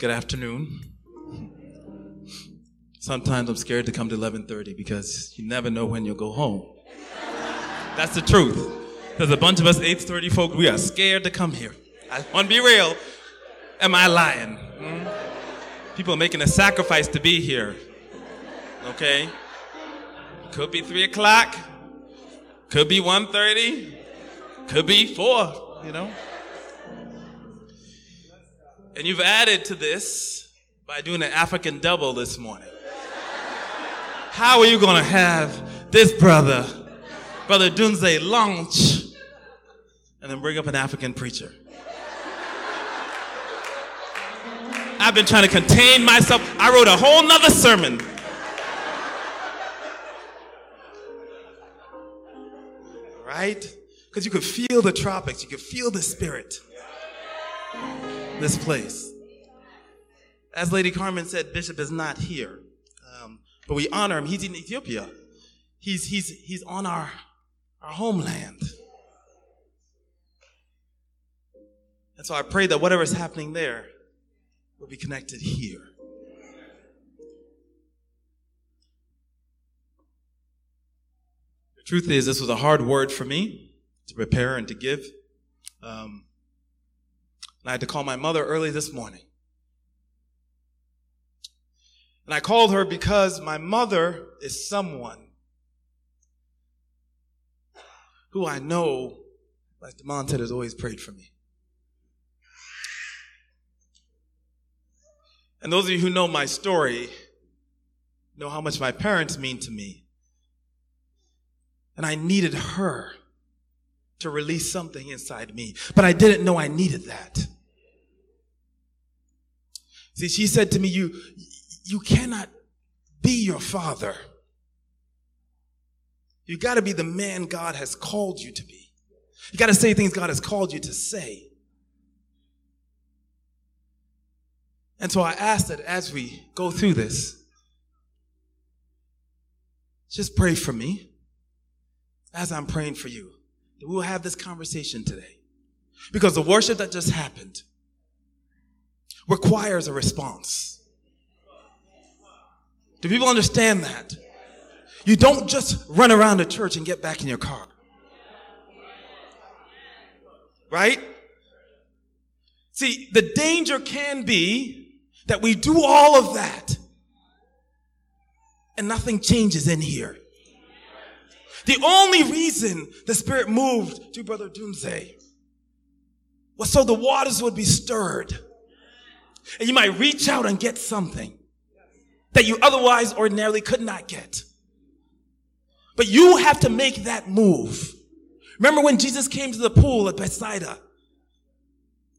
Good afternoon. Sometimes I'm scared to come to 11:30 because you never know when you'll go home. That's the truth. There's a bunch of us 8:30 folk. We are scared to come here. I want to be real. Am I lying? Hmm? People are making a sacrifice to be here. Okay. Could be three o'clock. Could be 1:30. Could be four. You know. And you've added to this by doing an African double this morning. How are you going to have this brother, Brother Dunze, launch and then bring up an African preacher? I've been trying to contain myself. I wrote a whole nother sermon. Right? Because you could feel the tropics, you could feel the spirit this place. As Lady Carmen said, Bishop is not here, um, but we honor him. He's in Ethiopia. He's he's he's on our our homeland, and so I pray that whatever is happening there will be connected here. The truth is, this was a hard word for me to prepare and to give. Um, and I had to call my mother early this morning. And I called her because my mother is someone who I know, like Demond said, has always prayed for me. And those of you who know my story know how much my parents mean to me. And I needed her to release something inside me. But I didn't know I needed that. See, she said to me, you, you cannot be your father. You gotta be the man God has called you to be. You gotta say things God has called you to say. And so I asked that as we go through this, just pray for me as I'm praying for you that we'll have this conversation today. Because the worship that just happened requires a response. Do people understand that? You don't just run around the church and get back in your car. Right? See, the danger can be that we do all of that and nothing changes in here. The only reason the Spirit moved to Brother Dunze was so the waters would be stirred. And you might reach out and get something that you otherwise ordinarily could not get. But you have to make that move. Remember when Jesus came to the pool at Bethsaida?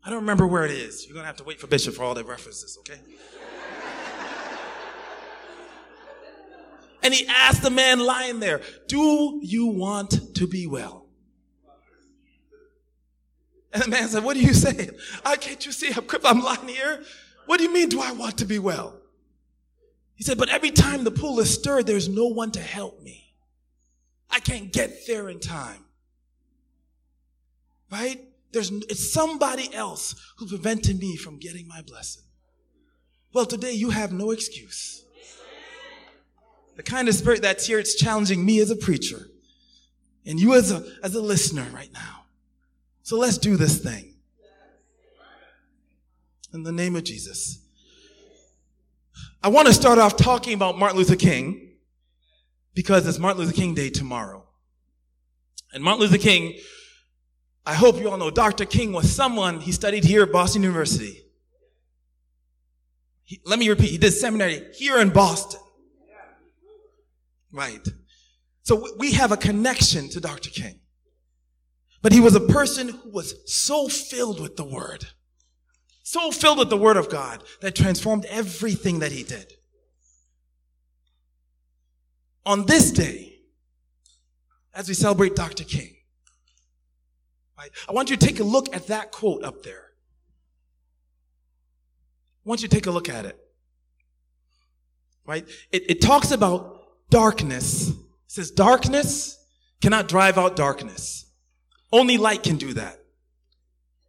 I don't remember where it is. You're going to have to wait for Bishop for all the references, okay? And he asked the man lying there, Do you want to be well? And the man said, What are you saying? I can't you see I'm crippled? I'm lying here. What do you mean, do I want to be well? He said, But every time the pool is stirred, there's no one to help me. I can't get there in time. Right? There's it's somebody else who's preventing me from getting my blessing. Well, today you have no excuse. The kind of spirit that's here, it's challenging me as a preacher and you as a, as a listener right now. So let's do this thing. In the name of Jesus. I want to start off talking about Martin Luther King because it's Martin Luther King Day tomorrow. And Martin Luther King, I hope you all know, Dr. King was someone, he studied here at Boston University. He, let me repeat, he did seminary here in Boston. Right. So we have a connection to Dr. King. But he was a person who was so filled with the word. So filled with the word of God that transformed everything that he did. On this day, as we celebrate Dr. King, right, I want you to take a look at that quote up there. I want you to take a look at it. Right? It, it talks about darkness. It says, darkness cannot drive out darkness. Only light can do that.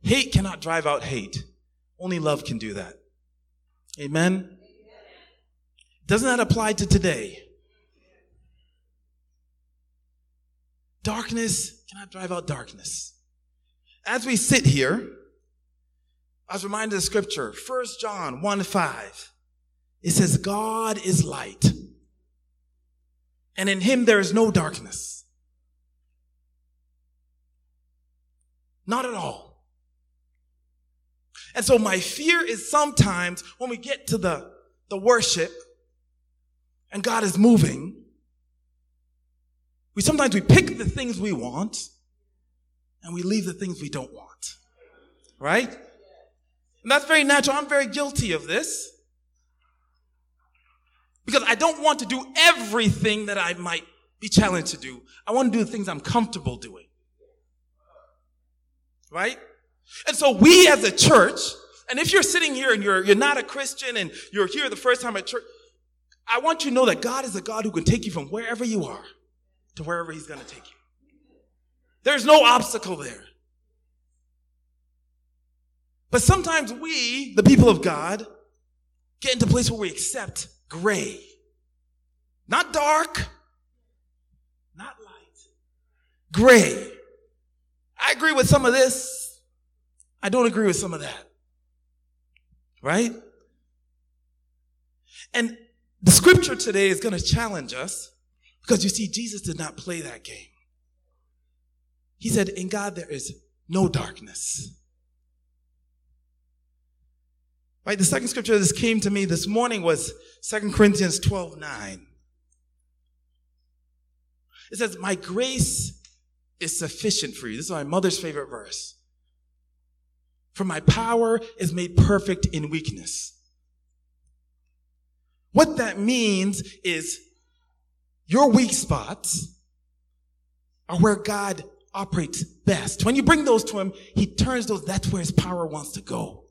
Hate cannot drive out hate. Only love can do that. Amen? Doesn't that apply to today? Darkness cannot drive out darkness. As we sit here, I was reminded of scripture, 1 John 1 5. It says, God is light, and in him there is no darkness. Not at all. And so my fear is sometimes when we get to the, the worship and God is moving, we sometimes we pick the things we want and we leave the things we don't want. Right? And that's very natural. I'm very guilty of this. Because I don't want to do everything that I might be challenged to do. I want to do the things I'm comfortable doing. Right? And so we as a church, and if you're sitting here and you're, you're not a Christian and you're here the first time at church, I want you to know that God is a God who can take you from wherever you are to wherever He's going to take you. There's no obstacle there. But sometimes we, the people of God, get into a place where we accept gray. Not dark, not light. Gray. I agree with some of this. I don't agree with some of that. Right? And the scripture today is going to challenge us because you see, Jesus did not play that game. He said, In God there is no darkness. Right? The second scripture that came to me this morning was 2 Corinthians 12 9. It says, My grace is sufficient for you. This is my mother's favorite verse. For my power is made perfect in weakness. What that means is your weak spots are where God operates best. When you bring those to Him, He turns those, that's where His power wants to go.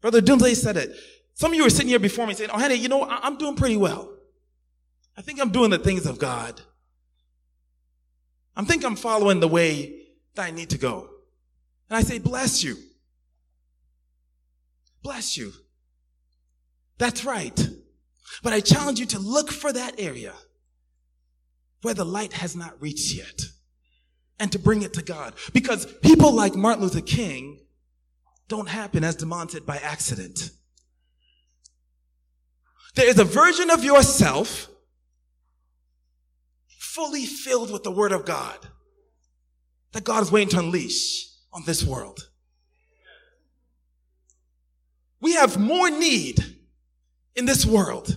Brother Doomsday said it. Some of you are sitting here before me saying, Oh, honey, you know, I'm doing pretty well. I think I'm doing the things of God. I think I'm following the way that I need to go. And I say, Bless you. Bless you. That's right. But I challenge you to look for that area where the light has not reached yet and to bring it to God. Because people like Martin Luther King don't happen, as Demond said, by accident. There is a version of yourself fully filled with the Word of God that God is waiting to unleash on this world. We have more need in this world.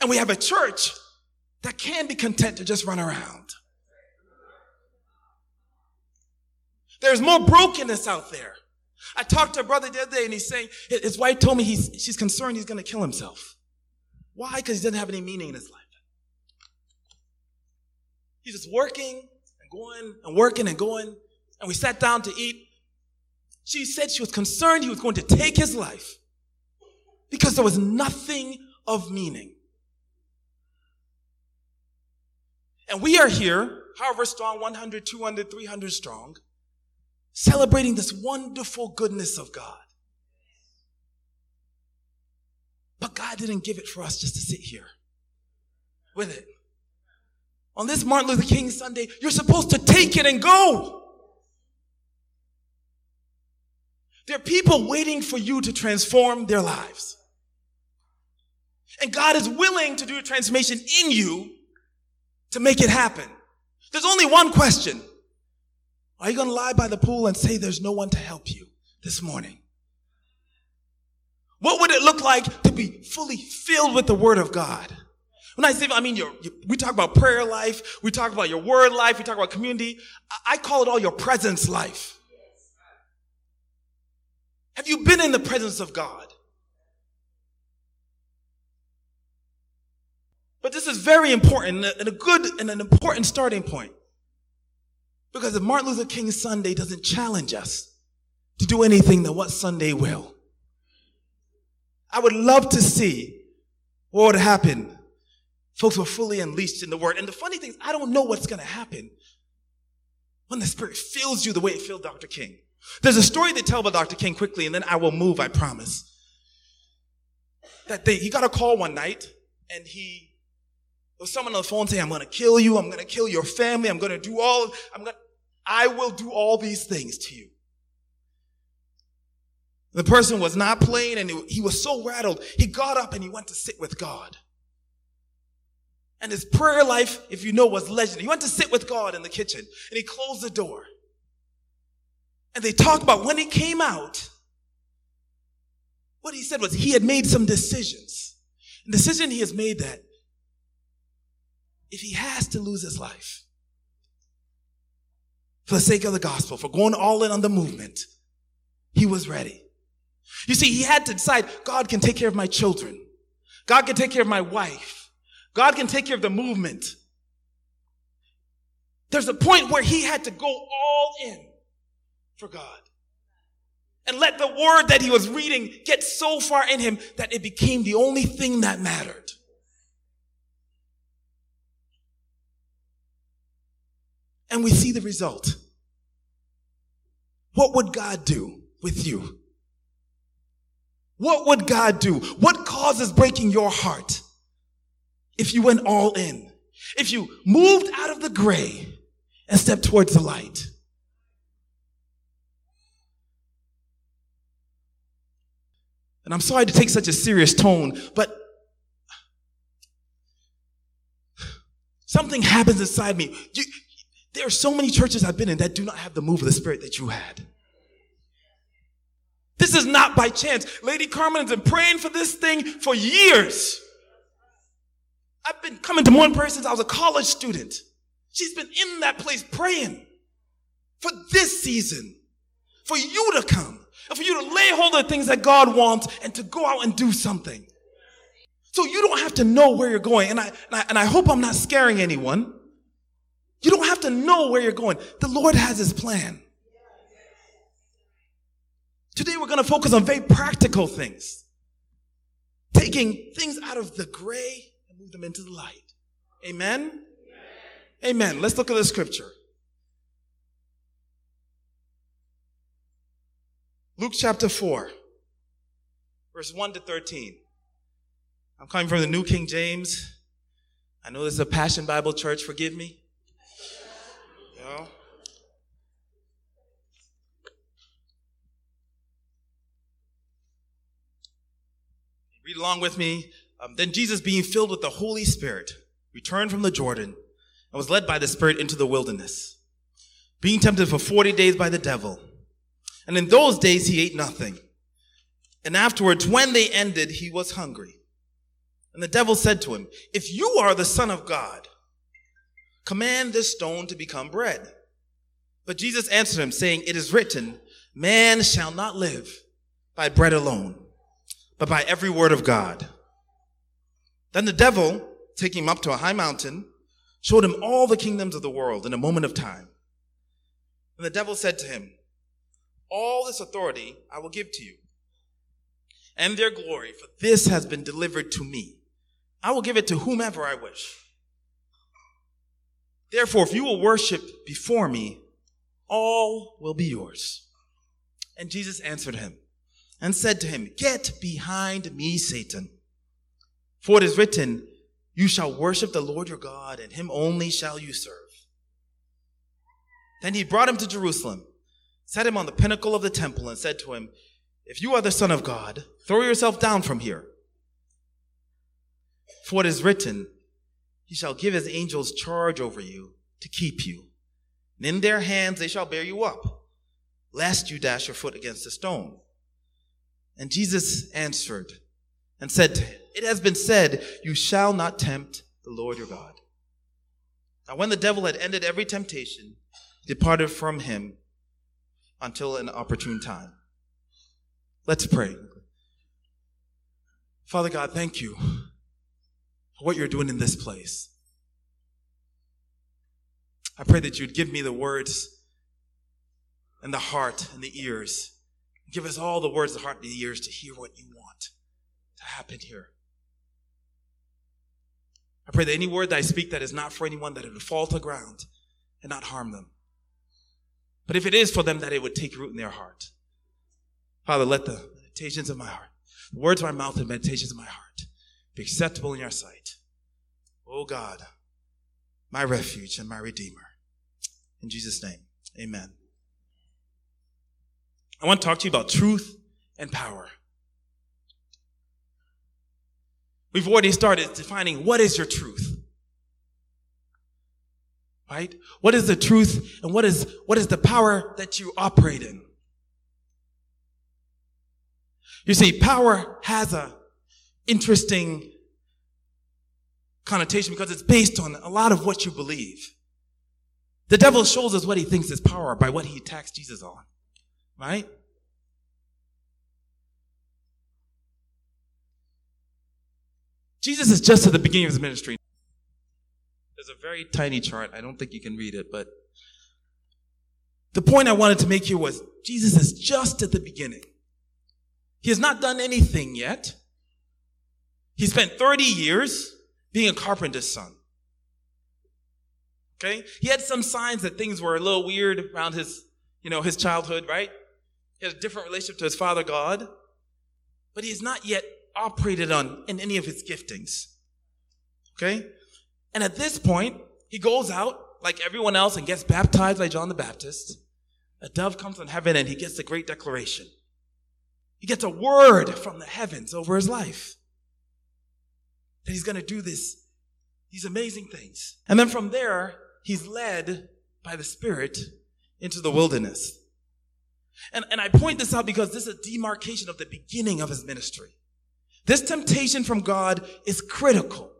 And we have a church that can be content to just run around. There's more brokenness out there. I talked to a brother the other day and he's saying, his wife told me he's, she's concerned he's going to kill himself. Why? Because he doesn't have any meaning in his life. He's just working and going and working and going. And we sat down to eat. She said she was concerned he was going to take his life because there was nothing of meaning. And we are here, however strong, 100, 200, 300 strong, celebrating this wonderful goodness of God. But God didn't give it for us just to sit here with it. On this Martin Luther King Sunday, you're supposed to take it and go. There are people waiting for you to transform their lives. And God is willing to do a transformation in you to make it happen. There's only one question. Are you going to lie by the pool and say there's no one to help you this morning? What would it look like to be fully filled with the Word of God? When I say, I mean, your, your, we talk about prayer life, we talk about your word life, we talk about community. I, I call it all your presence life. Have you been in the presence of God? But this is very important and a good and an important starting point. Because if Martin Luther King Sunday doesn't challenge us to do anything, then what Sunday will? I would love to see what would happen. Folks were fully unleashed in the word. And the funny thing is, I don't know what's going to happen when the Spirit fills you the way it filled Dr. King. There's a story they tell about Dr. King quickly, and then I will move, I promise. That they, he got a call one night, and he was someone on the phone saying, I'm going to kill you. I'm going to kill your family. I'm going to do all, I'm going, I will do all these things to you. The person was not playing and he was so rattled. He got up and he went to sit with God. And his prayer life, if you know, was legendary. He went to sit with God in the kitchen and he closed the door. And they talked about when he came out, what he said was he had made some decisions. The decision he has made that if he has to lose his life for the sake of the gospel, for going all in on the movement, he was ready. You see, he had to decide God can take care of my children, God can take care of my wife, God can take care of the movement. There's a point where he had to go all in for God and let the word that he was reading get so far in him that it became the only thing that mattered. and we see the result. What would God do with you? What would God do? What causes breaking your heart if you went all in? If you moved out of the gray and stepped towards the light? And I'm sorry to take such a serious tone, but something happens inside me. You, there are so many churches I've been in that do not have the move of the Spirit that you had. This is not by chance. Lady Carmen has been praying for this thing for years. I've been coming to one person since I was a college student. She's been in that place praying for this season, for you to come, and for you to lay hold of the things that God wants and to go out and do something. So you don't have to know where you're going. And I, and I, and I hope I'm not scaring anyone. You don't have to know where you're going. The Lord has his plan. Today we're going to focus on very practical things. Taking things out of the gray move them into the light. Amen? Amen. Amen. Let's look at the scripture. Luke chapter 4, verse 1 to 13. I'm coming from the New King James. I know this is a Passion Bible church, forgive me. Read along with me. Um, then Jesus, being filled with the Holy Spirit, returned from the Jordan and was led by the Spirit into the wilderness, being tempted for 40 days by the devil. And in those days he ate nothing. And afterwards, when they ended, he was hungry. And the devil said to him, If you are the Son of God, command this stone to become bread. But Jesus answered him, saying, It is written, Man shall not live by bread alone but by every word of God. Then the devil, taking him up to a high mountain, showed him all the kingdoms of the world in a moment of time. And the devil said to him, All this authority I will give to you, and their glory, for this has been delivered to me. I will give it to whomever I wish. Therefore, if you will worship before me, all will be yours. And Jesus answered him, and said to him, Get behind me, Satan. For it is written, You shall worship the Lord your God, and him only shall you serve. Then he brought him to Jerusalem, set him on the pinnacle of the temple, and said to him, If you are the Son of God, throw yourself down from here. For it is written, He shall give his angels charge over you to keep you. And in their hands they shall bear you up, lest you dash your foot against a stone. And Jesus answered and said, It has been said, You shall not tempt the Lord your God. Now, when the devil had ended every temptation, he departed from him until an opportune time. Let's pray. Father God, thank you for what you're doing in this place. I pray that you'd give me the words and the heart and the ears. Give us all the words, the heart, and the ears to hear what you want to happen here. I pray that any word that I speak that is not for anyone, that it would fall to ground and not harm them. But if it is for them, that it would take root in their heart. Father, let the meditations of my heart, the words of my mouth and meditations of my heart be acceptable in your sight. O oh God, my refuge and my redeemer. In Jesus' name, amen. I want to talk to you about truth and power. We've already started defining what is your truth. Right? What is the truth and what is, what is the power that you operate in? You see, power has a interesting connotation because it's based on a lot of what you believe. The devil shows us what he thinks is power by what he attacks Jesus on. Right? Jesus is just at the beginning of his ministry. There's a very tiny chart. I don't think you can read it, but the point I wanted to make here was Jesus is just at the beginning. He has not done anything yet. He spent 30 years being a carpenter's son. Okay? He had some signs that things were a little weird around his, you know, his childhood, right? He had a different relationship to his father God, but he has not yet operated on in any of his giftings. Okay? And at this point, he goes out like everyone else and gets baptized by John the Baptist. A dove comes from heaven and he gets a great declaration. He gets a word from the heavens over his life that he's going to do this, these amazing things. And then from there, he's led by the Spirit into the wilderness. And, and I point this out because this is a demarcation of the beginning of his ministry. This temptation from God is critical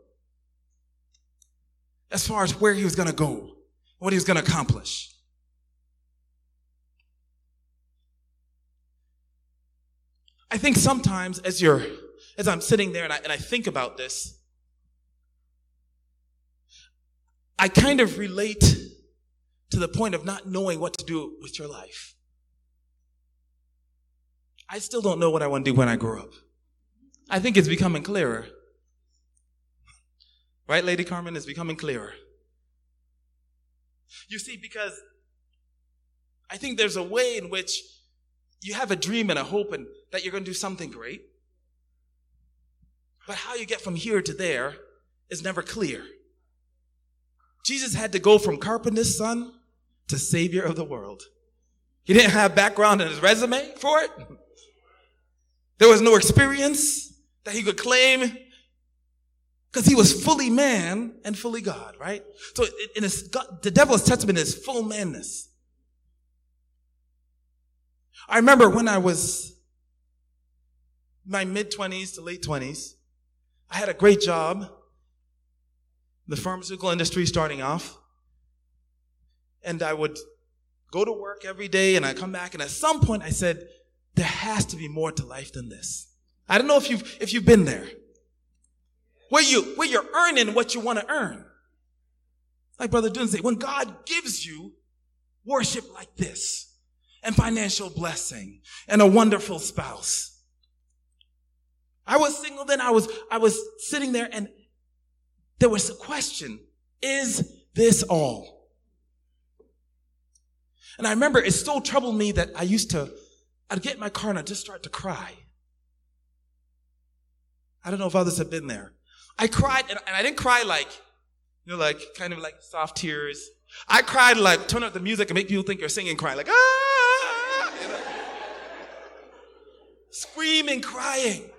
as far as where he was going to go, what he was going to accomplish. I think sometimes as you're, as I'm sitting there and I, and I think about this, I kind of relate to the point of not knowing what to do with your life. I still don't know what I want to do when I grow up. I think it's becoming clearer. Right, Lady Carmen? It's becoming clearer. You see, because I think there's a way in which you have a dream and a hope and that you're going to do something great. But how you get from here to there is never clear. Jesus had to go from carpenter's son to savior of the world. He didn't have background in his resume for it. There was no experience that he could claim because he was fully man and fully God, right? So in his, the devil's testament is full manness. I remember when I was my mid 20s to late 20s, I had a great job the pharmaceutical industry starting off. And I would go to work every day and I come back and at some point I said, there has to be more to life than this. I don't know if you've, if you've been there. Where you, where you're earning what you want to earn. Like Brother Dunn said, when God gives you worship like this and financial blessing and a wonderful spouse. I was single then. I was, I was sitting there and there was a question, is this all? And I remember it still troubled me that I used to, I'd get in my car and I'd just start to cry. I don't know if others have been there. I cried, and, and I didn't cry like, you know, like kind of like soft tears. I cried like turn up the music and make people think you're singing, crying like ah, you know? screaming, crying.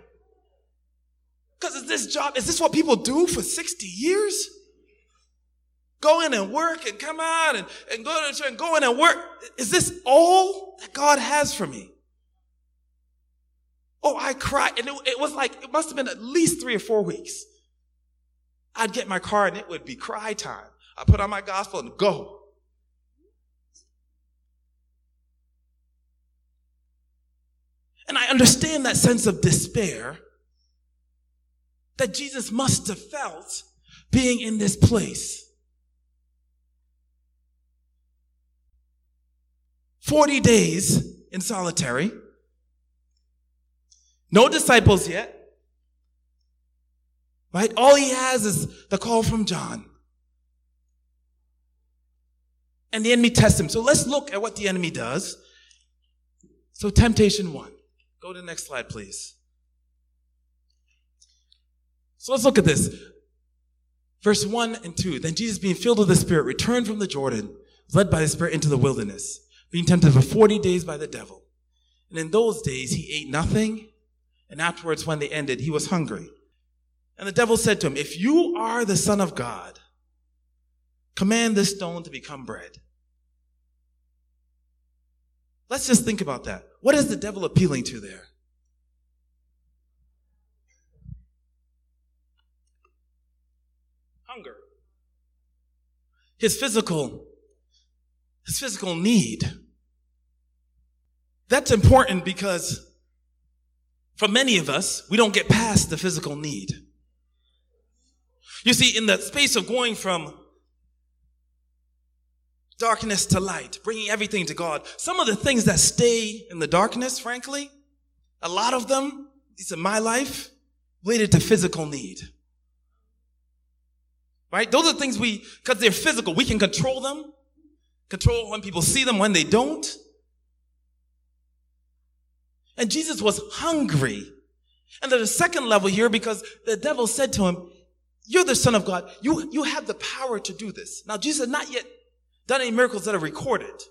Because is this job, is this what people do for 60 years? Go in and work and come out and, and go to church and go in and work. Is this all that God has for me? Oh, I cried. And it, it was like, it must have been at least three or four weeks. I'd get my car and it would be cry time. I put on my gospel and go. And I understand that sense of despair that Jesus must have felt being in this place. 40 days in solitary. No disciples yet. Right? All he has is the call from John. And the enemy tests him. So let's look at what the enemy does. So temptation one. Go to the next slide, please. So let's look at this. Verse 1 and 2. Then Jesus, being filled with the Spirit, returned from the Jordan, led by the Spirit into the wilderness, being tempted for 40 days by the devil. And in those days he ate nothing, and afterwards, when they ended, he was hungry. And the devil said to him, If you are the Son of God, command this stone to become bread. Let's just think about that. What is the devil appealing to there? Hunger. His physical, his physical need. That's important because for many of us, we don't get past the physical need. You see, in the space of going from darkness to light, bringing everything to God, some of the things that stay in the darkness, frankly, a lot of them, least in my life, related to physical need. Right? Those are things we, because they're physical, we can control them, control when people see them, when they don't. And Jesus was hungry. And there's a second level here because the devil said to him, you're the son of God. You, you have the power to do this. Now, Jesus had not yet done any miracles that are recorded.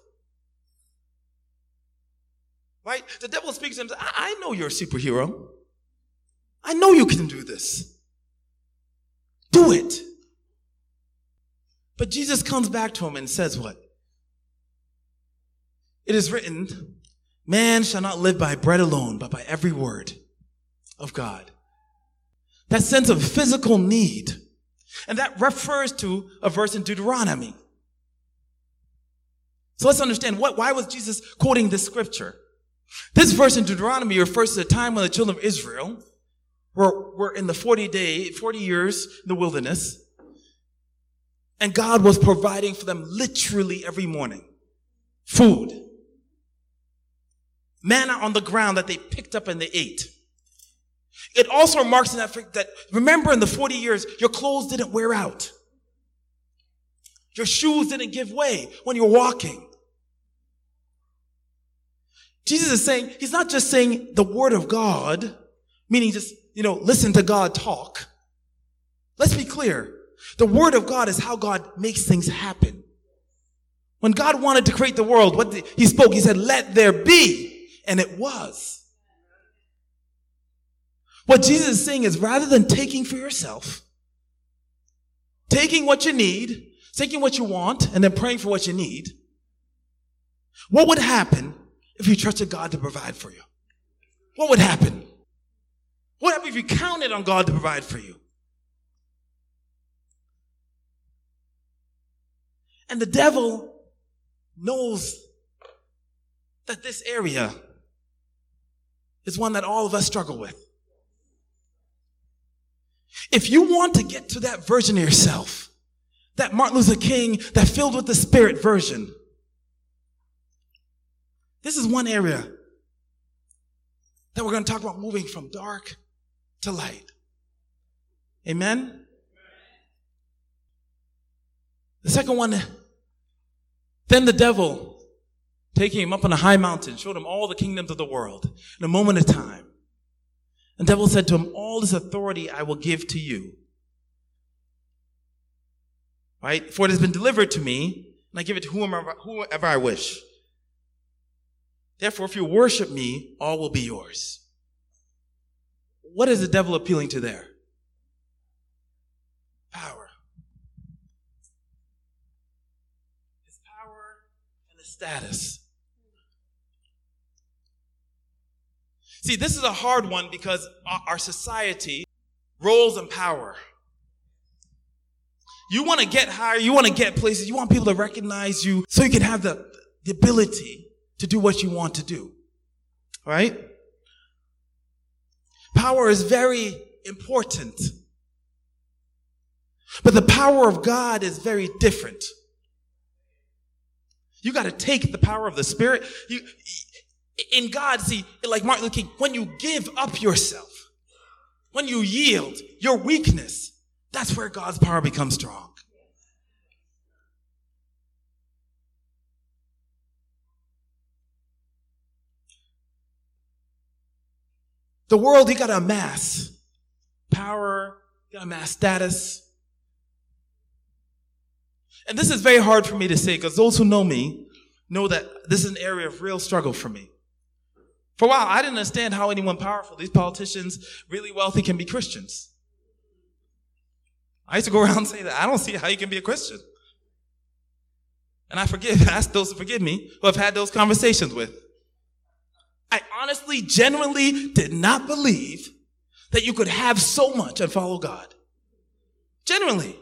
Right? The devil speaks to him, I, I know you're a superhero. I know you can do this. Do it. But Jesus comes back to him and says what? It is written, man shall not live by bread alone, but by every word of God. That sense of physical need. And that refers to a verse in Deuteronomy. So let's understand what, why was Jesus quoting this scripture? This verse in Deuteronomy refers to the time when the children of Israel were, were in the 40 day, 40 years in the wilderness. And God was providing for them literally every morning. Food. Manna on the ground that they picked up and they ate. It also remarks in that, that remember in the 40 years, your clothes didn't wear out. Your shoes didn't give way when you're walking. Jesus is saying, he's not just saying the word of God, meaning just, you know, listen to God talk. Let's be clear. The word of God is how God makes things happen. When God wanted to create the world, what he spoke, he said, let there be. And it was. What Jesus is saying is rather than taking for yourself, taking what you need, taking what you want, and then praying for what you need, what would happen if you trusted God to provide for you? What would happen? What would happen if you counted on God to provide for you? And the devil knows that this area is one that all of us struggle with. If you want to get to that version of yourself, that Martin Luther King, that filled with the Spirit version, this is one area that we're going to talk about moving from dark to light. Amen? The second one, then the devil, taking him up on a high mountain, showed him all the kingdoms of the world in a moment of time. And the devil said to him, All this authority I will give to you. Right? For it has been delivered to me, and I give it to whomever, whoever I wish. Therefore, if you worship me, all will be yours. What is the devil appealing to there? Power. His power and his status. See, this is a hard one because our society roles in power. You want to get higher, you want to get places, you want people to recognize you so you can have the, the ability to do what you want to do. Right? Power is very important. But the power of God is very different. You got to take the power of the Spirit. You, in God, see, like Martin Luther King, when you give up yourself, when you yield your weakness, that's where God's power becomes strong. The world, you got to amass power, you got to amass status. And this is very hard for me to say because those who know me know that this is an area of real struggle for me. For a while, I didn't understand how anyone powerful, these politicians, really wealthy, can be Christians. I used to go around and say that. I don't see how you can be a Christian. And I forgive, ask those to forgive me who I've had those conversations with. I honestly, genuinely did not believe that you could have so much and follow God. Genuinely.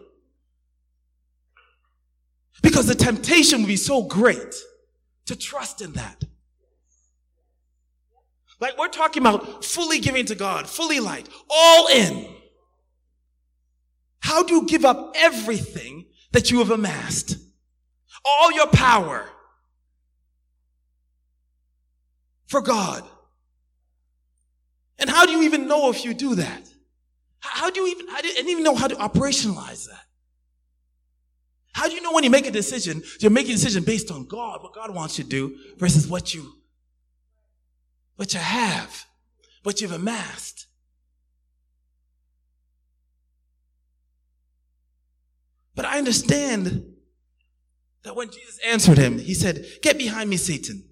Because the temptation would be so great to trust in that. Like we're talking about fully giving to God, fully light, all in. How do you give up everything that you have amassed? All your power, for God. And how do you even know if you do that? How do you even, I didn't even know how to operationalize that. How do you know when you make a decision, you're making a decision based on God, what God wants you to do versus what you, what you have, what you've amassed? But I understand that when Jesus answered him, he said, get behind me, Satan.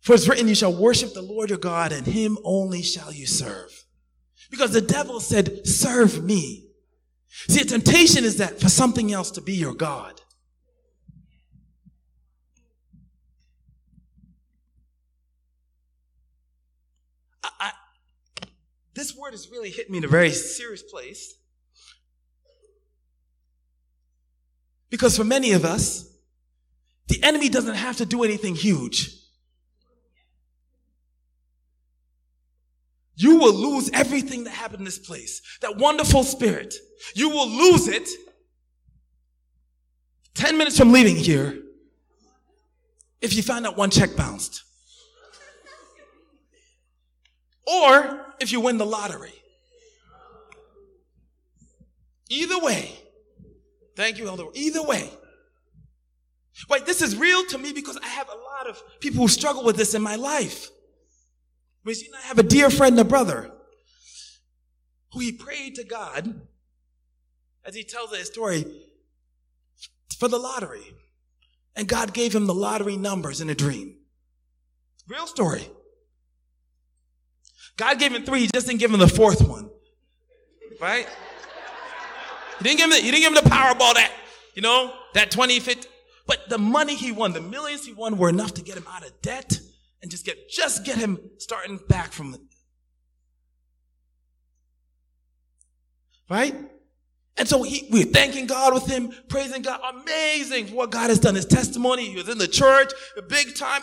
For it's written, you shall worship the Lord your God and him only shall you serve. Because the devil said, serve me. See, a temptation is that for something else to be your God. I, I, this has really hit me in a very serious place. Because for many of us, the enemy doesn't have to do anything huge. you will lose everything that happened in this place. That wonderful spirit. You will lose it 10 minutes from leaving here if you find out one check bounced. Or if you win the lottery. Either way. Thank you, Elder. Either way. Wait, this is real to me because I have a lot of people who struggle with this in my life. You know, I have a dear friend, and a brother, who he prayed to God, as he tells that story, for the lottery. And God gave him the lottery numbers in a dream. Real story. God gave him three, he just didn't give him the fourth one. Right? He didn't give him the, he didn't give him the Powerball that, you know, that 20, 50. But the money he won, the millions he won were enough to get him out of debt and just get just get him starting back from the right and so he, we're thanking God with him, praising God. Amazing what God has done. His testimony, he was in the church, big time.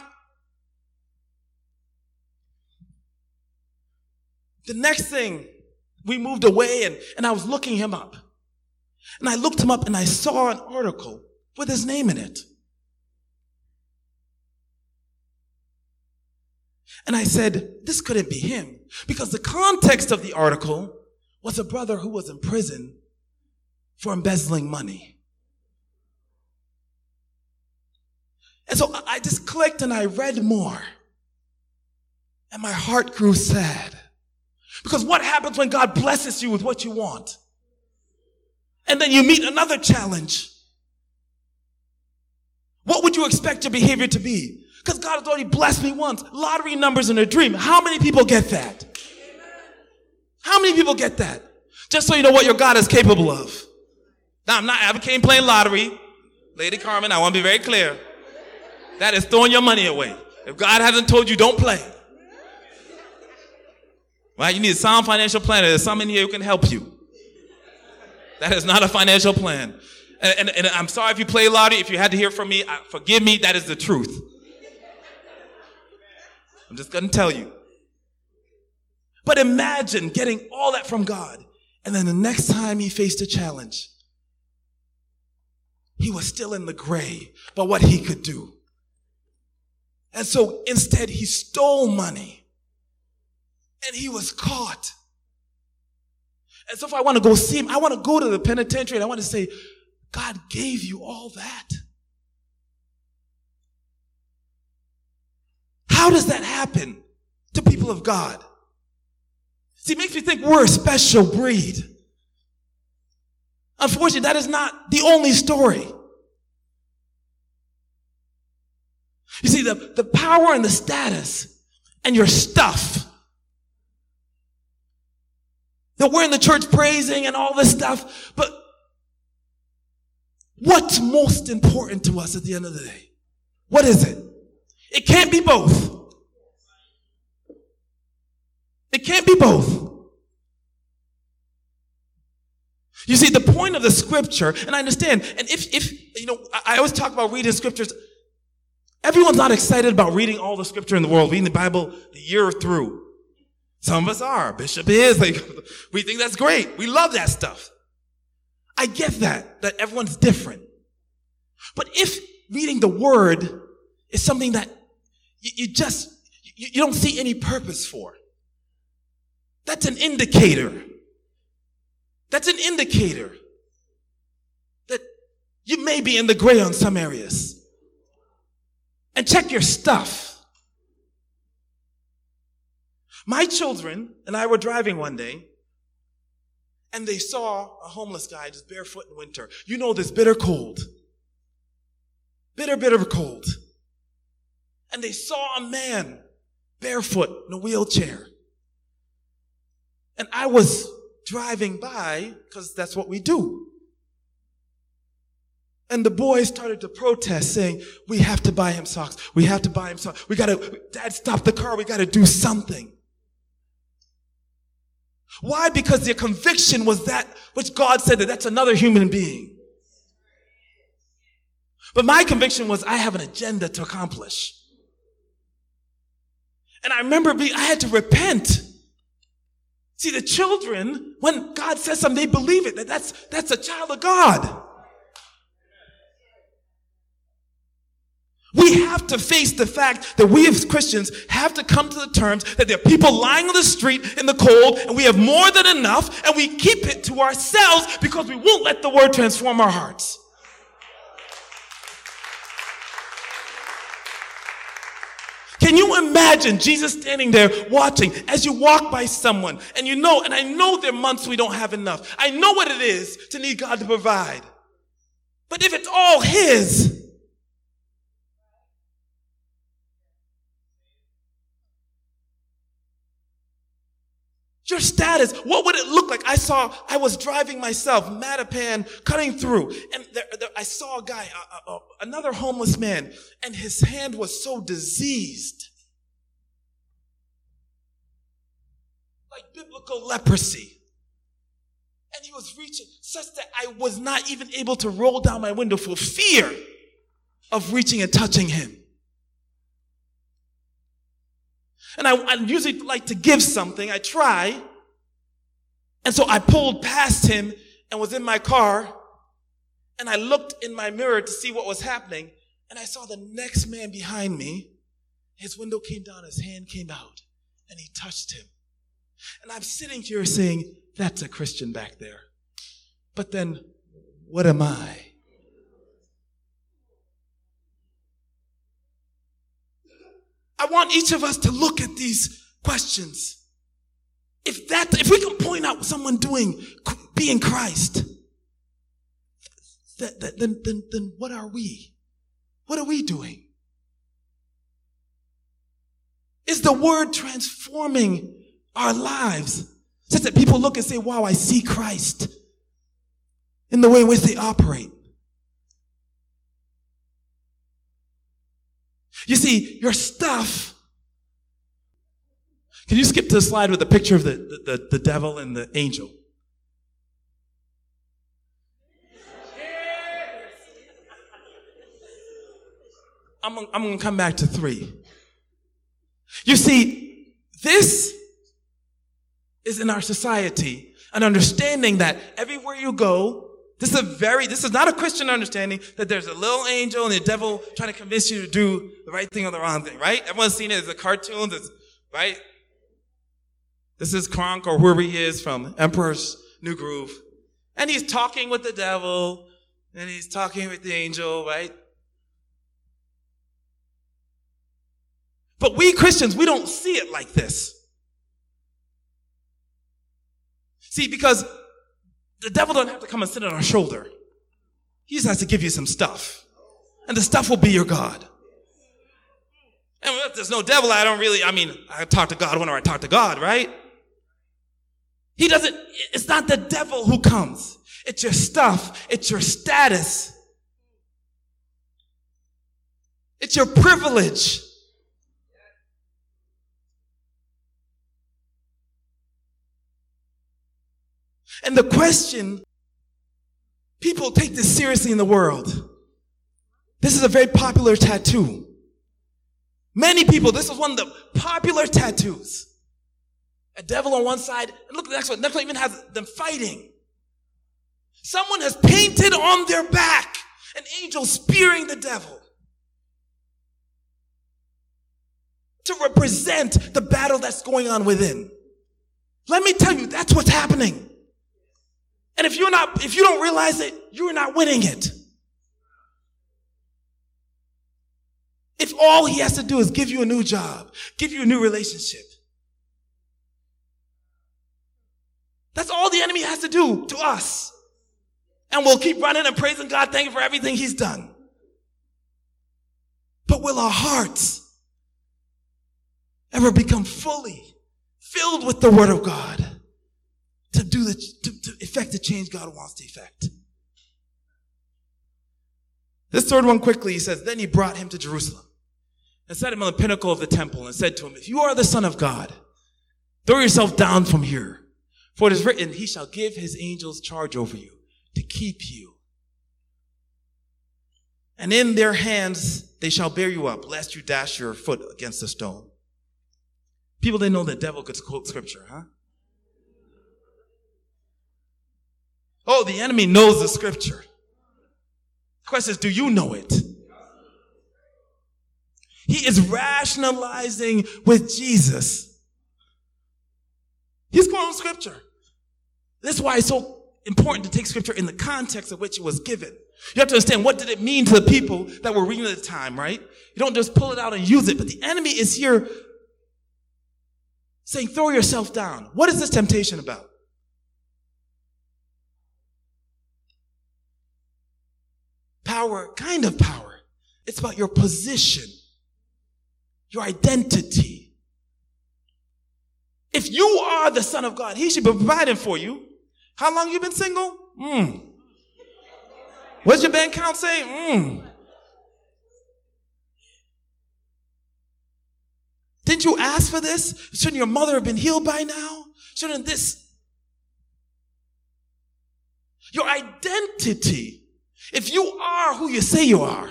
The next thing, we moved away and, and I was looking him up. And I looked him up and I saw an article with his name in it. And I said, this couldn't be him. Because the context of the article was a brother who was in prison for embezzling money. And so I just clicked and I read more. And my heart grew sad. Because what happens when God blesses you with what you want? And then you meet another challenge. What would you expect your behavior to be? Because God has already blessed me once. Lottery numbers in a dream. How many people get that? How many people get that? Just so you know what your God is capable of. Now, I'm not advocating playing lottery. Lady Carmen, I want to be very clear. That is throwing your money away. If God hasn't told you, don't play. Right? You need a sound financial planner. There's some in here who can help you. That is not a financial plan. And, and, and I'm sorry if you play lottery. If you had to hear from me, forgive me. That is the truth. I'm just going to tell you. But imagine getting all that from God. And then the next time he faced a challenge, he was still in the gray about what he could do. And so instead, he stole money and he was caught. And so if I want to go see him, I want to go to the penitentiary and I want to say, God gave you all that. How does that happen to people of God? See, it makes me think we're a special breed. Unfortunately, that is not the only story. You see, the, the power and the status and your stuff that we're in the church praising and all this stuff, but what's most important to us at the end of the day? What is it? It can't be both. It can't be both. You see, the point of the scripture, and I understand, and if, if, you know, I always talk about reading scriptures. Everyone's not excited about reading all the scripture in the world, reading the Bible the year through. Some of us are. Bishop is. Like, we think that's great. We love that stuff. I get that, that everyone's different. But if reading the word is something that you, you just, you, you don't see any purpose for, that's an indicator. That's an indicator that you may be in the gray on some areas. And check your stuff. My children and I were driving one day and they saw a homeless guy just barefoot in winter. You know this bitter cold. Bitter, bitter cold. And they saw a man barefoot in a wheelchair. And I was driving by because that's what we do. And the boys started to protest saying, we have to buy him socks. We have to buy him socks. We gotta, dad, stop the car. We gotta do something. Why? Because their conviction was that which God said that that's another human being. But my conviction was I have an agenda to accomplish. And I remember being, I had to repent. See, the children, when God says something, they believe it. That that's, that's a child of God. We have to face the fact that we as Christians have to come to the terms that there are people lying on the street in the cold and we have more than enough and we keep it to ourselves because we won't let the word transform our hearts. Can you imagine Jesus standing there watching as you walk by someone and you know, and I know there are months we don't have enough. I know what it is to need God to provide. But if it's all His, Your status, what would it look like? I saw, I was driving myself, Mattapan, cutting through, and there, there, I saw a guy, uh, uh, another homeless man, and his hand was so diseased. Like biblical leprosy. And he was reaching such that I was not even able to roll down my window for fear of reaching and touching him. And I, I usually like to give something. I try. And so I pulled past him and was in my car. And I looked in my mirror to see what was happening. And I saw the next man behind me. His window came down, his hand came out, and he touched him. And I'm sitting here saying, that's a Christian back there. But then, what am I? I want each of us to look at these questions. If that, if we can point out someone doing, being Christ, that, that, then, then, then what are we? What are we doing? Is the word transforming our lives such that people look and say, wow, I see Christ in the way in which they operate? You see, your stuff. Can you skip to the slide with the picture of the, the, the, devil and the angel? I'm, I'm going to come back to three. You see, this is in our society an understanding that everywhere you go, this is a very, this is not a Christian understanding that there's a little angel and the devil trying to convince you to do the right thing or the wrong thing, right? Everyone's seen it as a cartoon, that's, right? This is Kronk or whoever he is from Emperor's New Groove. And he's talking with the devil and he's talking with the angel, right? But we Christians, we don't see it like this. See, because the devil don't have to come and sit on our shoulder. He just has to give you some stuff. And the stuff will be your God. And if there's no devil, I don't really, I mean, I talk to God whenever I talk to God, right? He doesn't, it's not the devil who comes. It's your stuff. It's your status. It's your privilege. And the question, people take this seriously in the world. This is a very popular tattoo. Many people, this is one of the popular tattoos. A devil on one side, and look at the next one. The next one even has them fighting. Someone has painted on their back an angel spearing the devil to represent the battle that's going on within. Let me tell you, that's what's happening. And if you're not, if you don't realize it, you're not winning it. If all he has to do is give you a new job, give you a new relationship. That's all the enemy has to do to us. And we'll keep running and praising God, thanking for everything he's done. But will our hearts ever become fully filled with the word of God? To do the, to, to effect the change God wants to effect. This third one quickly, he says, then he brought him to Jerusalem and set him on the pinnacle of the temple and said to him, if you are the son of God, throw yourself down from here. For it is written, he shall give his angels charge over you to keep you. And in their hands they shall bear you up, lest you dash your foot against a stone. People didn't know the devil could quote scripture, huh? Oh, the enemy knows the scripture. The question is, do you know it? He is rationalizing with Jesus. He's quoting scripture. That's why it's so important to take scripture in the context of which it was given. You have to understand what did it mean to the people that were reading at the time, right? You don't just pull it out and use it, but the enemy is here saying, throw yourself down. What is this temptation about? Power, kind of power. It's about your position, your identity. If you are the son of God, he should be providing for you. How long you been single? Hmm. What's your bank account say? Hmm. Didn't you ask for this? Shouldn't your mother have been healed by now? Shouldn't this? Your identity if you are who you say you are,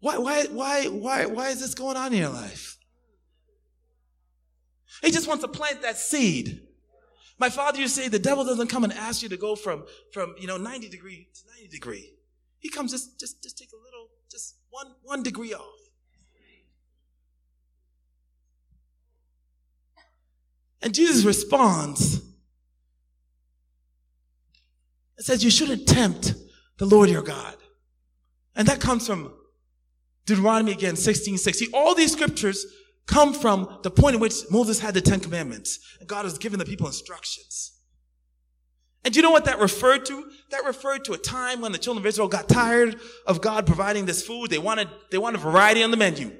why, why, why, why, why is this going on in your life? He just wants to plant that seed. My father used to say the devil doesn't come and ask you to go from, from, you know, 90 degree to 90 degree. He comes just, just, just take a little, just one, one degree off. And Jesus responds. It says, you shouldn't tempt the Lord your God. And that comes from Deuteronomy again, 16, 16. All these scriptures come from the point in which Moses had the Ten Commandments and God has given the people instructions. And you know what that referred to? That referred to a time when the children of Israel got tired of God providing this food. They wanted, they wanted variety on the menu.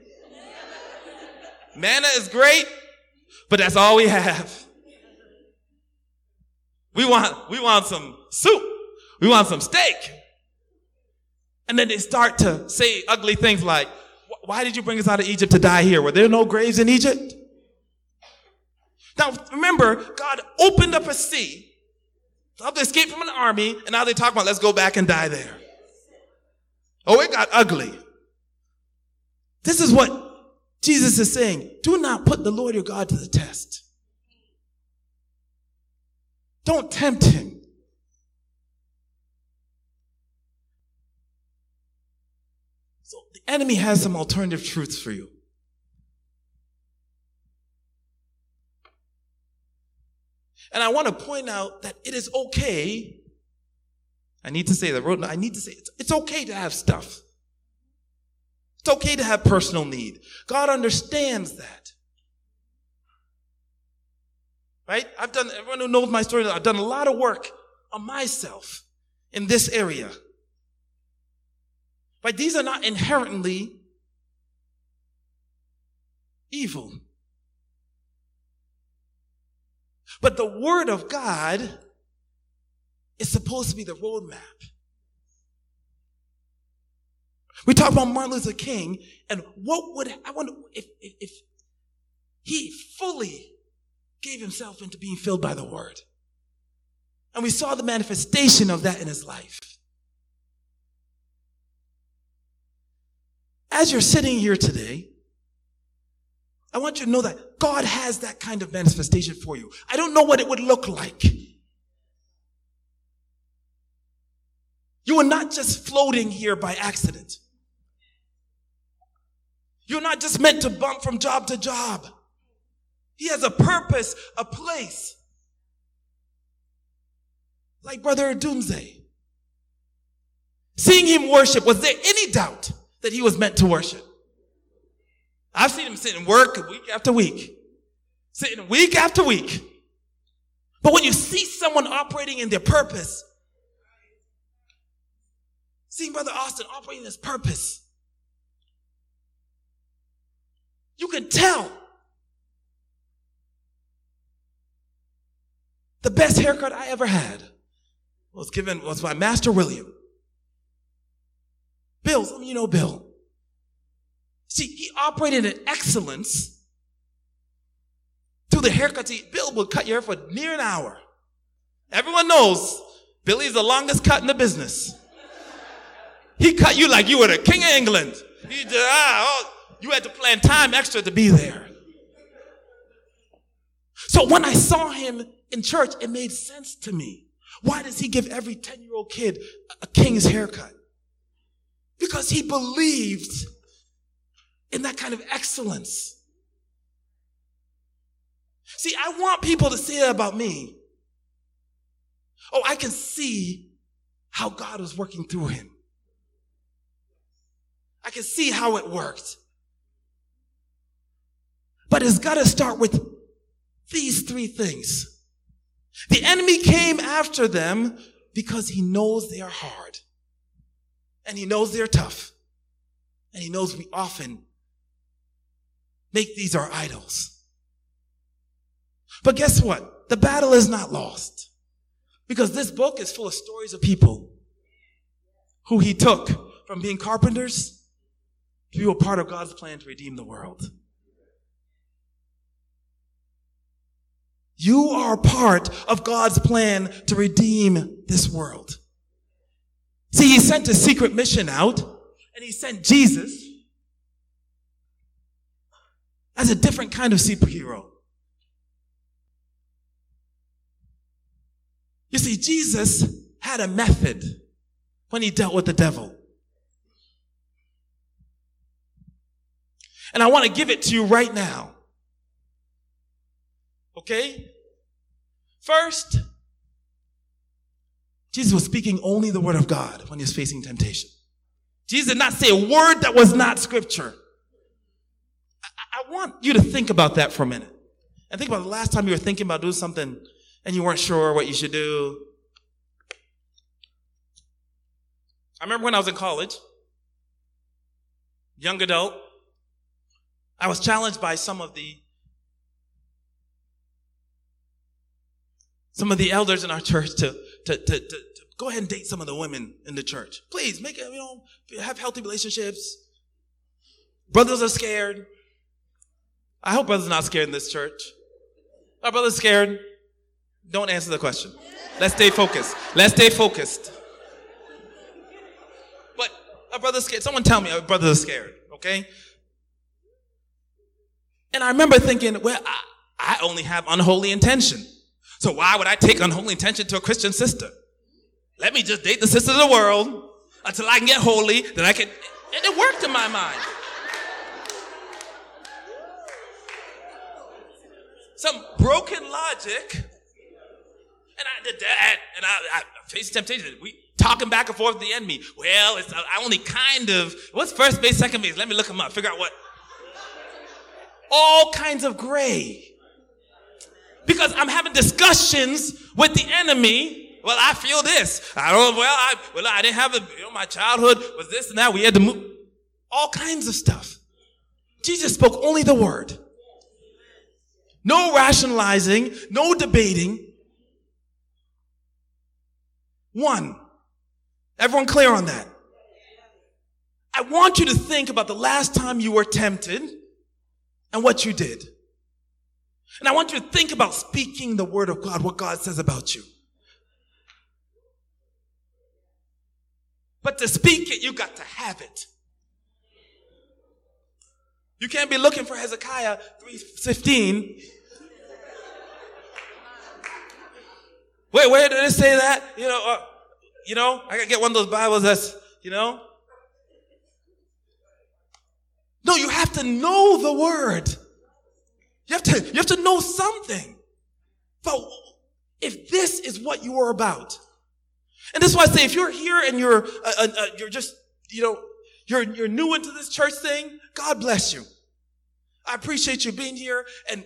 Manna is great, but that's all we have. We want, we want some soup. We want some steak. And then they start to say ugly things like, why did you bring us out of Egypt to die here? Were there no graves in Egypt? Now, remember, God opened up a sea. Help to escape from an army, and now they talk about let's go back and die there. Oh, it got ugly. This is what Jesus is saying. Do not put the Lord your God to the test. Don't tempt him. So the enemy has some alternative truths for you. And I want to point out that it is okay. I need to say that. I need to say it's, it's okay to have stuff. It's okay to have personal need. God understands that. Right? I've done, everyone who knows my story, I've done a lot of work on myself in this area. But these are not inherently evil. But the Word of God is supposed to be the roadmap. We talk about Martin Luther King, and what would I wonder if, if, if he fully gave himself into being filled by the Word, and we saw the manifestation of that in his life. As you're sitting here today, I want you to know that God has that kind of manifestation for you. I don't know what it would look like. You are not just floating here by accident. You're not just meant to bump from job to job. He has a purpose, a place. Like Brother Dunze. Seeing him worship, was there any doubt that he was meant to worship? I've seen him sit and work week after week, sitting week after week. But when you see someone operating in their purpose, seeing Brother Austin operating in his purpose, you can tell. The best haircut I ever had was given was by Master William. Bill, some you know Bill. See, he operated in excellence through the haircuts. He, Bill would cut your hair for near an hour. Everyone knows Billy's the longest cut in the business. He cut you like you were the king of England. He ah, oh, you had to plan time extra to be there. So when I saw him in church, it made sense to me. Why does he give every 10 year old kid a king's haircut? Because he believed in that kind of excellence. See, I want people to say that about me. Oh, I can see how God was working through him. I can see how it worked. But it's got to start with these three things. The enemy came after them because he knows they are hard. And he knows they're tough. And he knows we often make these our idols. But guess what? The battle is not lost. Because this book is full of stories of people who he took from being carpenters to be a part of God's plan to redeem the world. You are part of God's plan to redeem this world. See, he sent a secret mission out and he sent Jesus as a different kind of superhero. You see, Jesus had a method when he dealt with the devil. And I want to give it to you right now. Okay? First, Jesus was speaking only the word of God when he was facing temptation. Jesus did not say a word that was not scripture. I, I want you to think about that for a minute. And think about the last time you were thinking about doing something and you weren't sure what you should do. I remember when I was in college, young adult, I was challenged by some of the some of the elders in our church to, to, to, to, to go ahead and date some of the women in the church. Please make it, you know, have healthy relationships. Brothers are scared. I hope brothers are not scared in this church. Are brothers scared? Don't answer the question. Let's stay focused. Let's stay focused. But a brother's scared. Someone tell me a brother's scared, okay? And I remember thinking, well, I, I only have unholy intention. So why would I take unholy intention to a Christian sister? Let me just date the sister of the world until I can get holy, then I can. And it worked in my mind. Some broken logic. And I did that, and I, I faced temptation. We talking back and forth the enemy. Well, it's uh, I only kind of. What's first base, second base? Let me look them up. Figure out what. All kinds of gray. Because I'm having discussions with the enemy well, I feel this. I don't, well, I, well, I didn't have a, you know, my childhood was this and that. We had to move. All kinds of stuff. Jesus spoke only the word. No rationalizing, no debating. One. Everyone clear on that? I want you to think about the last time you were tempted and what you did. And I want you to think about speaking the word of God, what God says about you. But to speak it, you got to have it. You can't be looking for Hezekiah 315. Wait, where did it say that? You know, uh, you know, I gotta get one of those Bibles that's, you know. No, you have to know the word. You have to, you have to know something. But if this is what you are about, and this is why I say, if you're here and you're, uh, uh, uh, you're just, you know, you're, you're new into this church thing, God bless you. I appreciate you being here and,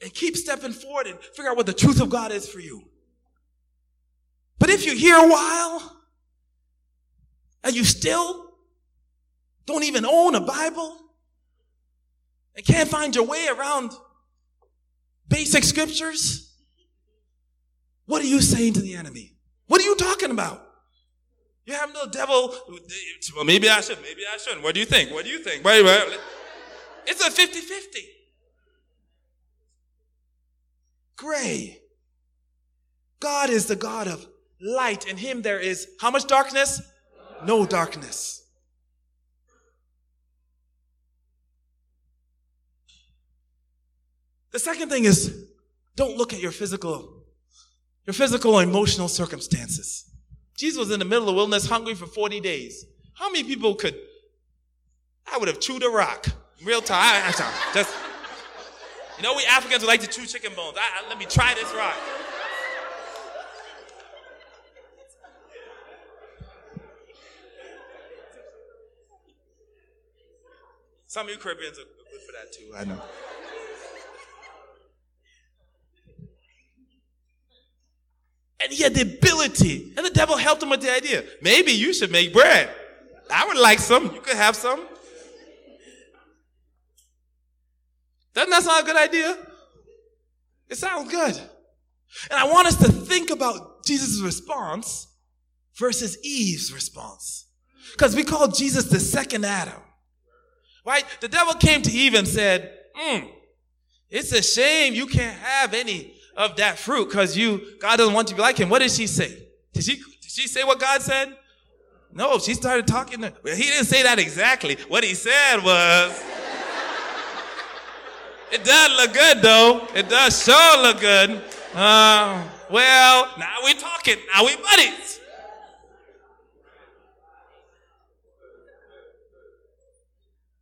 and keep stepping forward and figure out what the truth of God is for you. But if you're here a while and you still don't even own a Bible and can't find your way around basic scriptures, what are you saying to the enemy? What are you talking about? You have no devil. Well, maybe I should. Maybe I shouldn't. What do you think? What do you think? Wait, wait. It's a 50 50. Gray. God is the God of light. In Him there is how much darkness? No darkness. The second thing is don't look at your physical your physical or emotional circumstances. Jesus was in the middle of the wilderness hungry for 40 days. How many people could, I would have chewed a rock. Real time. I, I, just, you know, we Africans would like to chew chicken bones. I, let me try this rock. Some of you Caribbeans are good for that too, I know. And he had the ability. And the devil helped him with the idea. Maybe you should make bread. I would like some. You could have some. Doesn't that sound a good idea? It sounds good. And I want us to think about Jesus' response versus Eve's response. Because we call Jesus the second Adam. Right? The devil came to Eve and said, mm, it's a shame you can't have any of that fruit because you, God doesn't want you to be like him. What did she say? Did she, did she say what God said? No, she started talking. To, well, he didn't say that exactly. What he said was, it does look good though. It does sure look good. Uh, well, now we're talking. Now we buddies.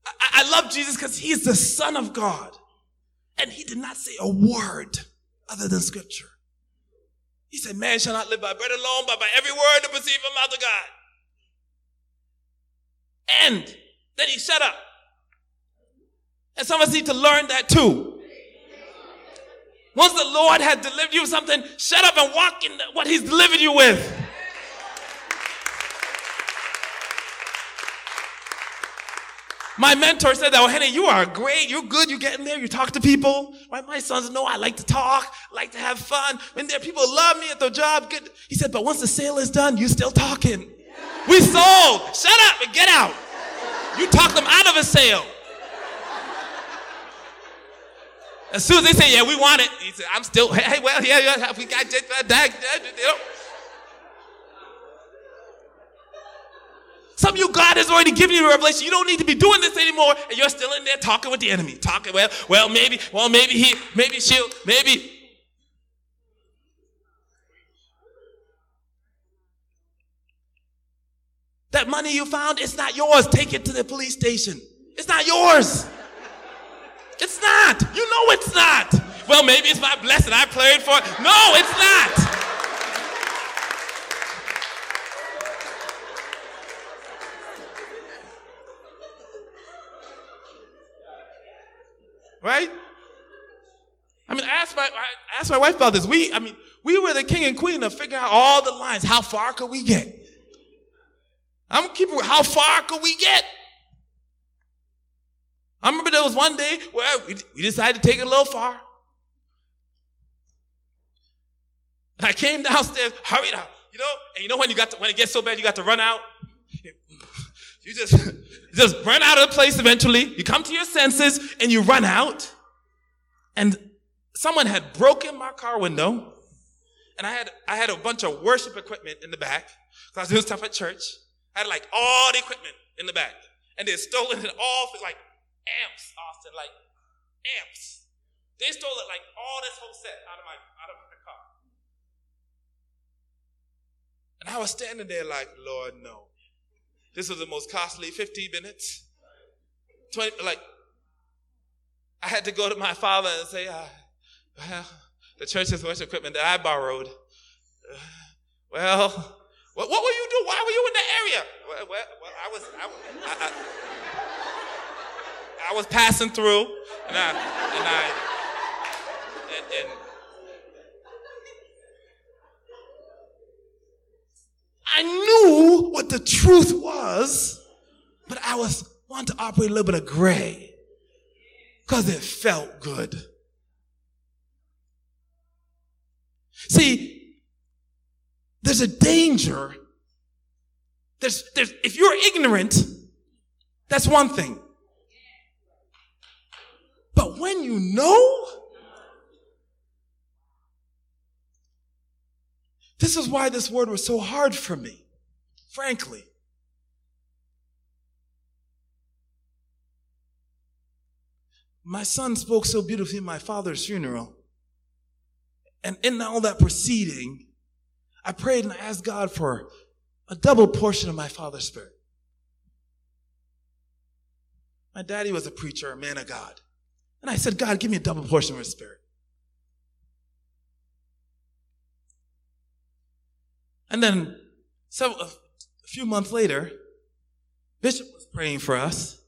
I, I love Jesus because he's the son of God. And he did not say a word other than scripture. He said, man shall not live by bread alone, but by every word that proceeds from the mouth of God. And then he shut up. And some of us need to learn that too. Once the Lord had delivered you something, shut up and walk in what he's delivered you with. My mentor said that, well, Henny, you are great. You're good. You get in there. You talk to people. Right? My sons know I like to talk, like to have fun. When there people love me at the job, good. He said, but once the sale is done, you're still talking. We sold. Shut up and get out. You talk them out of a sale. As soon as they say, yeah, we want it, he said, I'm still, hey, well, yeah, yeah, we got that, you know. Some of you, God has already given you a revelation. You don't need to be doing this anymore, and you're still in there talking with the enemy. Talking, well, well, maybe, well, maybe he, maybe she'll, maybe. That money you found, it's not yours. Take it to the police station. It's not yours. It's not. You know it's not. Well, maybe it's my blessing. I prayed for it. No, it's not. Right? I mean, ask my ask my wife about this. We, I mean, we were the king and queen of figuring out all the lines. How far could we get? I'm keeping. How far could we get? I remember there was one day where we, we decided to take it a little far. And I came downstairs, hurried up, you know, and you know when you got to, when it gets so bad, you got to run out. You just, just run out of the place eventually. You come to your senses and you run out. And someone had broken my car window. And I had, I had a bunch of worship equipment in the back. Cause I was doing stuff at church. I had like all the equipment in the back. And they stolen it all like amps, Austin, like amps. They stole it like all this whole set out of my, out of my car. And I was standing there like, Lord, no. This was the most costly 15 minutes. 20, like, I had to go to my father and say, uh, well, the church's worship equipment that I borrowed. Uh, well, what, what, were you doing? Why were you in the area? Well, well, well I was, I, I, I, I, was passing through, and I, and I, and, and I knew what the truth was, but I was wanting to operate a little bit of gray because it felt good. See, there's a danger. There's, there's, if you're ignorant, that's one thing. But when you know, This is why this word was so hard for me, frankly. My son spoke so beautifully at my father's funeral. And in all that proceeding, I prayed and I asked God for a double portion of my father's spirit. My daddy was a preacher, a man of God. And I said, God, give me a double portion of his spirit. And then so a few months later, Bishop was praying for us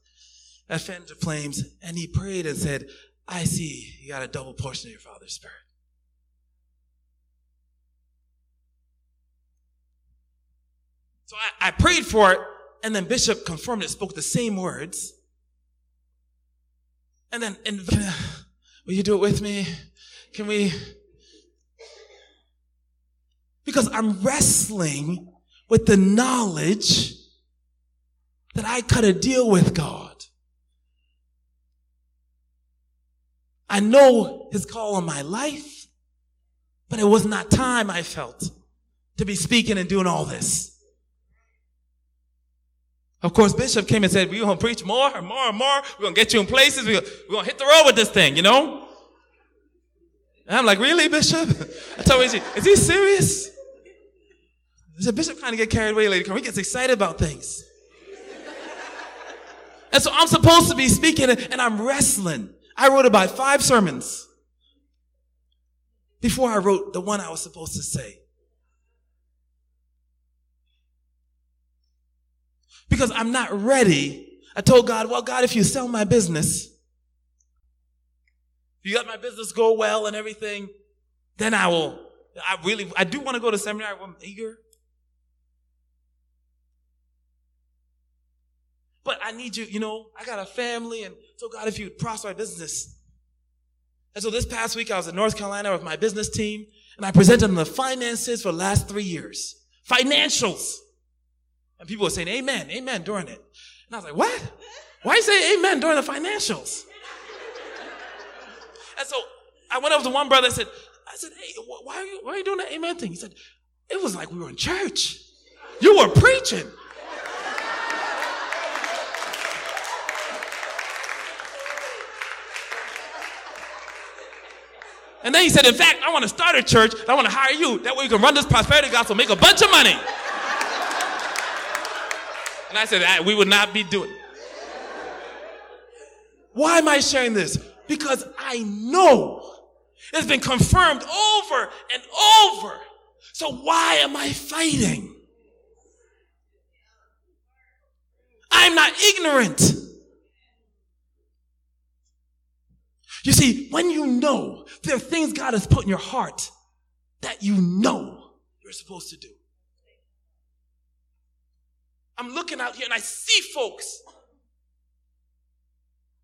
at Fender Flames, and he prayed and said, I see you got a double portion of your Father's Spirit. So I, I prayed for it, and then Bishop confirmed it, spoke the same words. And then, and, will you do it with me? Can we because I'm wrestling with the knowledge that I cut a deal with God. I know his call on my life, but it was not time I felt to be speaking and doing all this. Of course, Bishop came and said, we're going to preach more and more and more. We're going to get you in places. We're going to hit the road with this thing, you know? And I'm like, really, Bishop? I told him, is he serious? The bishop kind of get carried away later. He gets excited about things. and so I'm supposed to be speaking and I'm wrestling. I wrote about five sermons before I wrote the one I was supposed to say. Because I'm not ready. I told God, well, God, if you sell my business, if you let my business go well and everything, then I will, I really, I do want to go to seminary. I'm eager. But I need you, you know, I got a family, and so God, if you would prosper my business. And so this past week, I was in North Carolina with my business team, and I presented them the finances for the last three years. Financials. And people were saying amen, amen during it. And I was like, what? Why say amen during the financials? and so I went up to one brother and said, I said, hey, why are you, why are you doing that amen thing? He said, it was like we were in church. You were preaching. And then he said, in fact, I want to start a church. I want to hire you. That way you can run this prosperity gospel, make a bunch of money. And I said, "Ah, we would not be doing. it. Why am I sharing this? Because I know it's been confirmed over and over. So why am I fighting? I'm not ignorant. You see, when you know there are things God has put in your heart that you know you're supposed to do. I'm looking out here and I see folks.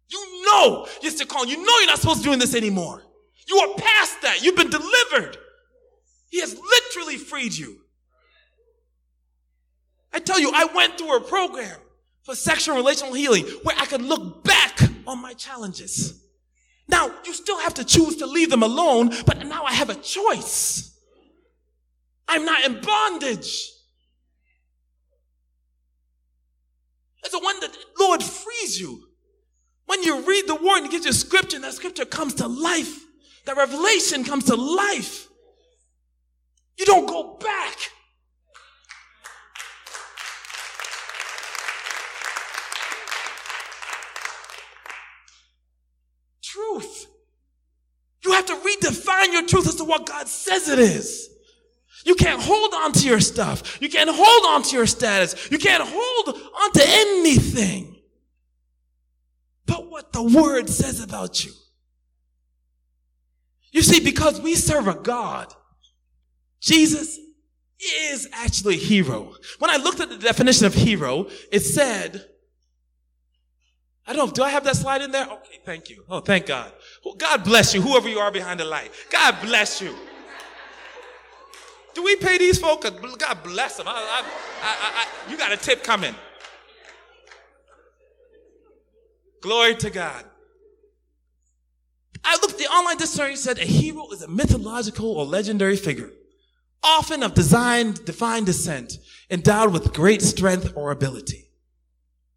You know you're still calling. You know you're not supposed to be doing this anymore. You are past that. You've been delivered. He has literally freed you. I tell you, I went through a program for sexual and relational healing where I could look back on my challenges. Now, you still have to choose to leave them alone, but now I have a choice. I'm not in bondage. It's one that Lord frees you. When you read the word and you get your scripture, and that scripture comes to life. That revelation comes to life. You don't go back. Truth. You have to redefine your truth as to what God says it is. You can't hold on to your stuff. You can't hold on to your status. You can't hold on to anything but what the word says about you. You see, because we serve a God, Jesus is actually a hero. When I looked at the definition of hero, it said, I don't know, do I have that slide in there? Okay, thank you. Oh, thank God. God bless you, whoever you are behind the light. God bless you. Do we pay these folks? God bless them. I, I, I, you got a tip coming. Glory to God. I looked, the online dictionary said a hero is a mythological or legendary figure, often of designed, divine descent, endowed with great strength or ability.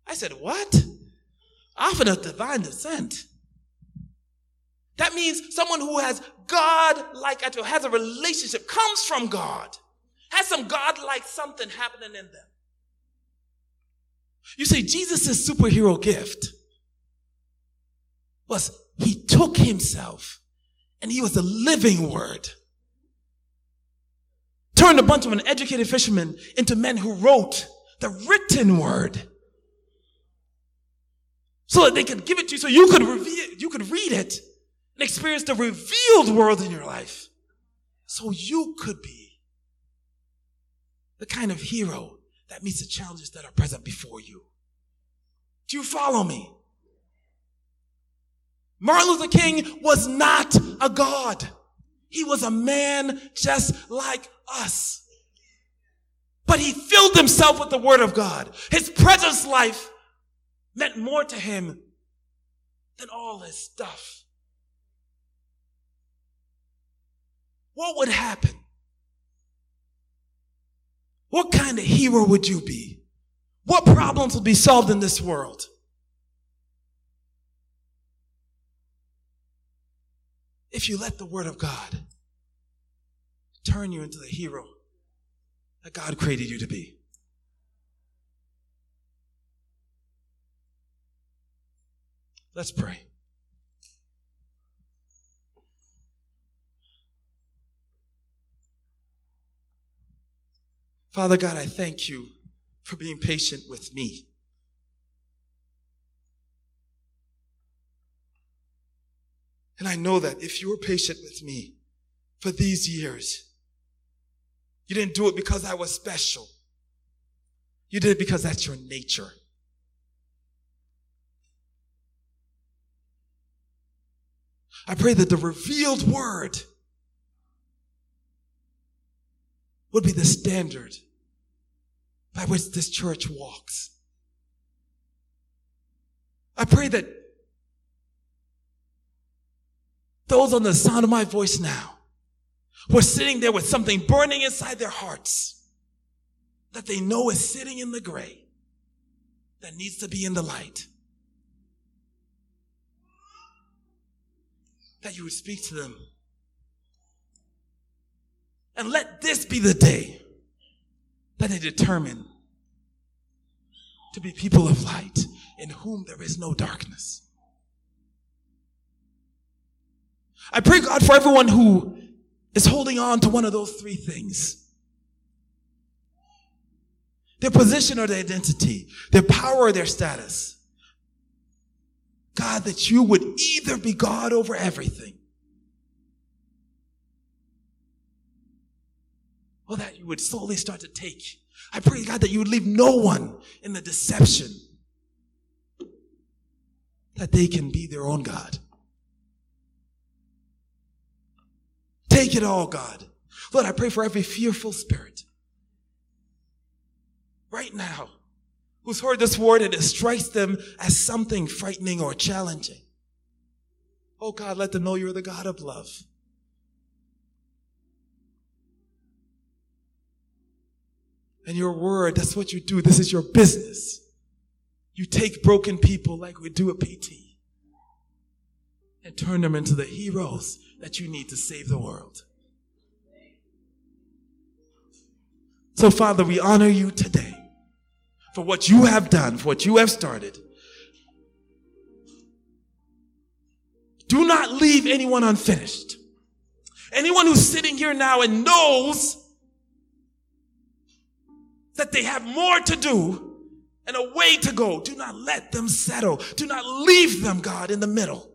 I said, what? Often of divine descent. That means someone who has God-like has a relationship, comes from God, has some God-like something happening in them. You see, Jesus' superhero gift was he took himself and he was a living word. Turned a bunch of uneducated fishermen into men who wrote the written word. So that they could give it to you so you could reveal, you could read it and experience the revealed world in your life. So you could be the kind of hero that meets the challenges that are present before you. Do you follow me? Martin Luther King was not a God. He was a man just like us. But he filled himself with the word of God. His presence life meant more to him than all his stuff. What would happen? What kind of hero would you be? What problems would be solved in this world? if you let the Word of God turn you into the hero that God created you to be. Let's pray. Father God, I thank you for being patient with me. And I know that if you were patient with me for these years, you didn't do it because I was special. You did it because that's your nature. I pray that the revealed word would be the standard by which this church walks. I pray that those on the sound of my voice now who are sitting there with something burning inside their hearts that they know is sitting in the gray that needs to be in the light. That you would speak to them. And let this be the day they determine to be people of light in whom there is no darkness. I pray, God, for everyone who is holding on to one of those three things their position or their identity, their power or their status. God, that you would either be God over everything or that you would slowly start to take. I pray, God, that you would leave no one in the deception that they can be their own God. Take it all, God. Lord, I pray for every fearful spirit right now who's heard this word and it strikes them as something frightening or challenging. Oh God, let them know you're the God of love. And your word, that's what you do. This is your business. You take broken people like we do at PT and turn them into the heroes that you need to save the world. So, Father, we honor you today for what you have done, for what you have started. Do not leave anyone unfinished. Anyone who's sitting here now and knows that they have more to do and a way to go, do not let them settle. Do not leave them, God, in the middle.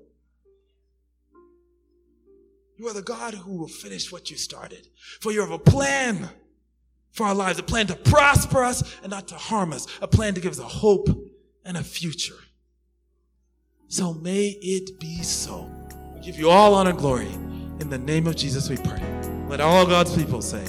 You are the God who will finish what you started. For you have a plan for our lives, a plan to prosper us and not to harm us, a plan to give us a hope and a future. So may it be so. We give you all honor and glory. In the name of Jesus we pray. Let all God's people say,